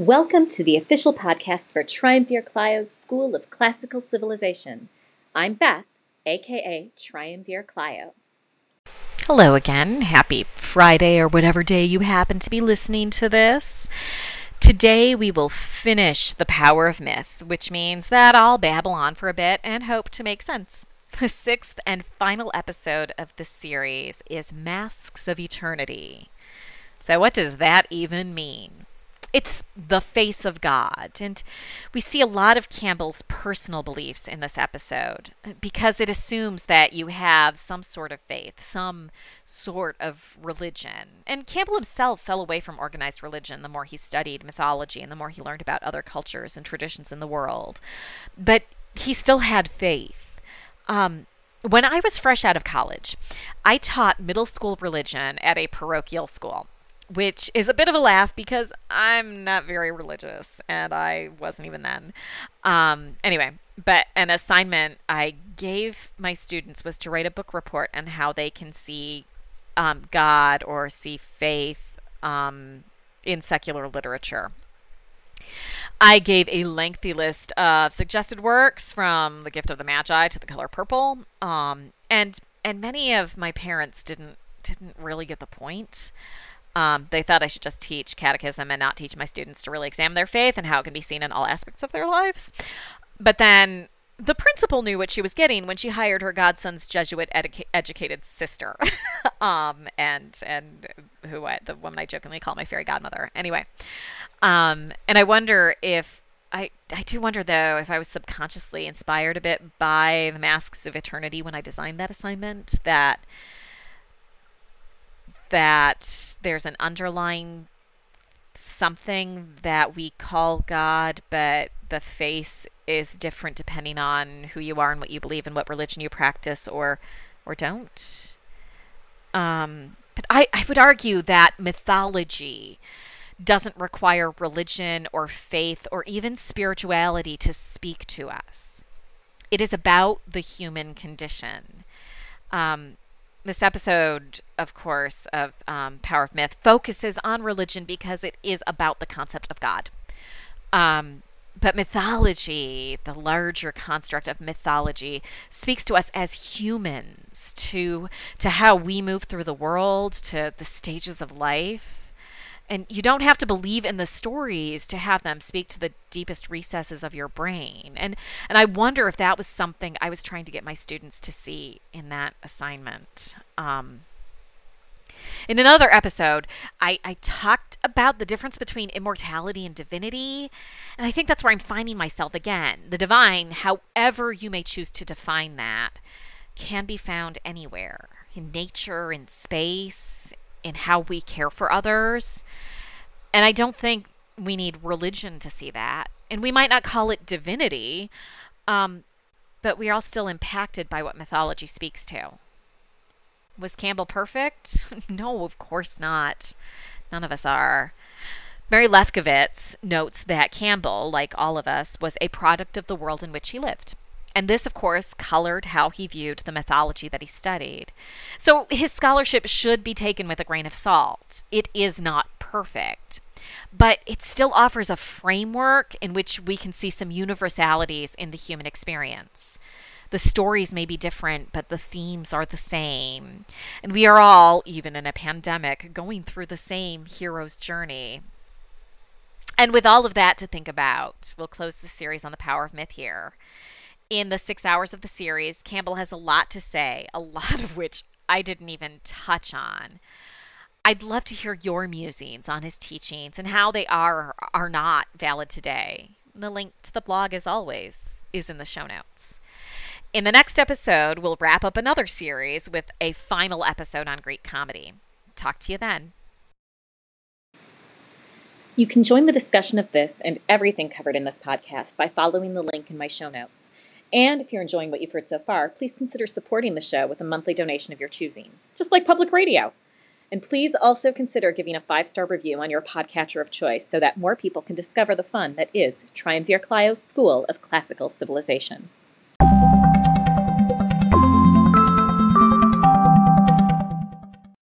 Welcome to the official podcast for Triumvir Clio's School of Classical Civilization. I'm Beth, aka Triumvir Clio. Hello again. Happy Friday or whatever day you happen to be listening to this. Today we will finish The Power of Myth, which means that I'll babble on for a bit and hope to make sense. The sixth and final episode of the series is Masks of Eternity. So, what does that even mean? It's the face of God. And we see a lot of Campbell's personal beliefs in this episode because it assumes that you have some sort of faith, some sort of religion. And Campbell himself fell away from organized religion the more he studied mythology and the more he learned about other cultures and traditions in the world. But he still had faith. Um, when I was fresh out of college, I taught middle school religion at a parochial school which is a bit of a laugh because I'm not very religious and I wasn't even then. Um, anyway, but an assignment I gave my students was to write a book report on how they can see um, God or see faith um, in secular literature. I gave a lengthy list of suggested works from The Gift of the Magi to The Color Purple, um, and and many of my parents didn't didn't really get the point. Um, they thought I should just teach catechism and not teach my students to really examine their faith and how it can be seen in all aspects of their lives. But then the principal knew what she was getting when she hired her godson's Jesuit educa- educated sister, um, and and who I, the woman I jokingly call my fairy godmother. Anyway, um, and I wonder if I I do wonder though if I was subconsciously inspired a bit by the Masks of Eternity when I designed that assignment that that there's an underlying something that we call God, but the face is different depending on who you are and what you believe and what religion you practice or or don't. Um, but I, I would argue that mythology doesn't require religion or faith or even spirituality to speak to us. It is about the human condition. Um, this episode, of course, of um, Power of Myth focuses on religion because it is about the concept of God. Um, but mythology, the larger construct of mythology, speaks to us as humans, to to how we move through the world, to the stages of life. And you don't have to believe in the stories to have them speak to the deepest recesses of your brain. And and I wonder if that was something I was trying to get my students to see in that assignment. Um, in another episode, I, I talked about the difference between immortality and divinity, and I think that's where I'm finding myself again. The divine, however you may choose to define that, can be found anywhere in nature, in space, in how we care for others. And I don't think we need religion to see that. And we might not call it divinity, um, but we are all still impacted by what mythology speaks to. Was Campbell perfect? no, of course not. None of us are. Mary Lefkowitz notes that Campbell, like all of us, was a product of the world in which he lived. And this, of course, colored how he viewed the mythology that he studied. So his scholarship should be taken with a grain of salt. It is not perfect, but it still offers a framework in which we can see some universalities in the human experience. The stories may be different, but the themes are the same. And we are all, even in a pandemic, going through the same hero's journey. And with all of that to think about, we'll close the series on the power of myth here in the six hours of the series. Campbell has a lot to say, a lot of which I didn't even touch on. I'd love to hear your musings on his teachings and how they are or are not valid today. The link to the blog, as always, is in the show notes. In the next episode, we'll wrap up another series with a final episode on Greek comedy. Talk to you then. You can join the discussion of this and everything covered in this podcast by following the link in my show notes. And if you're enjoying what you've heard so far, please consider supporting the show with a monthly donation of your choosing, just like public radio. And please also consider giving a five star review on your podcatcher of choice so that more people can discover the fun that is Triumvir Clio's School of Classical Civilization.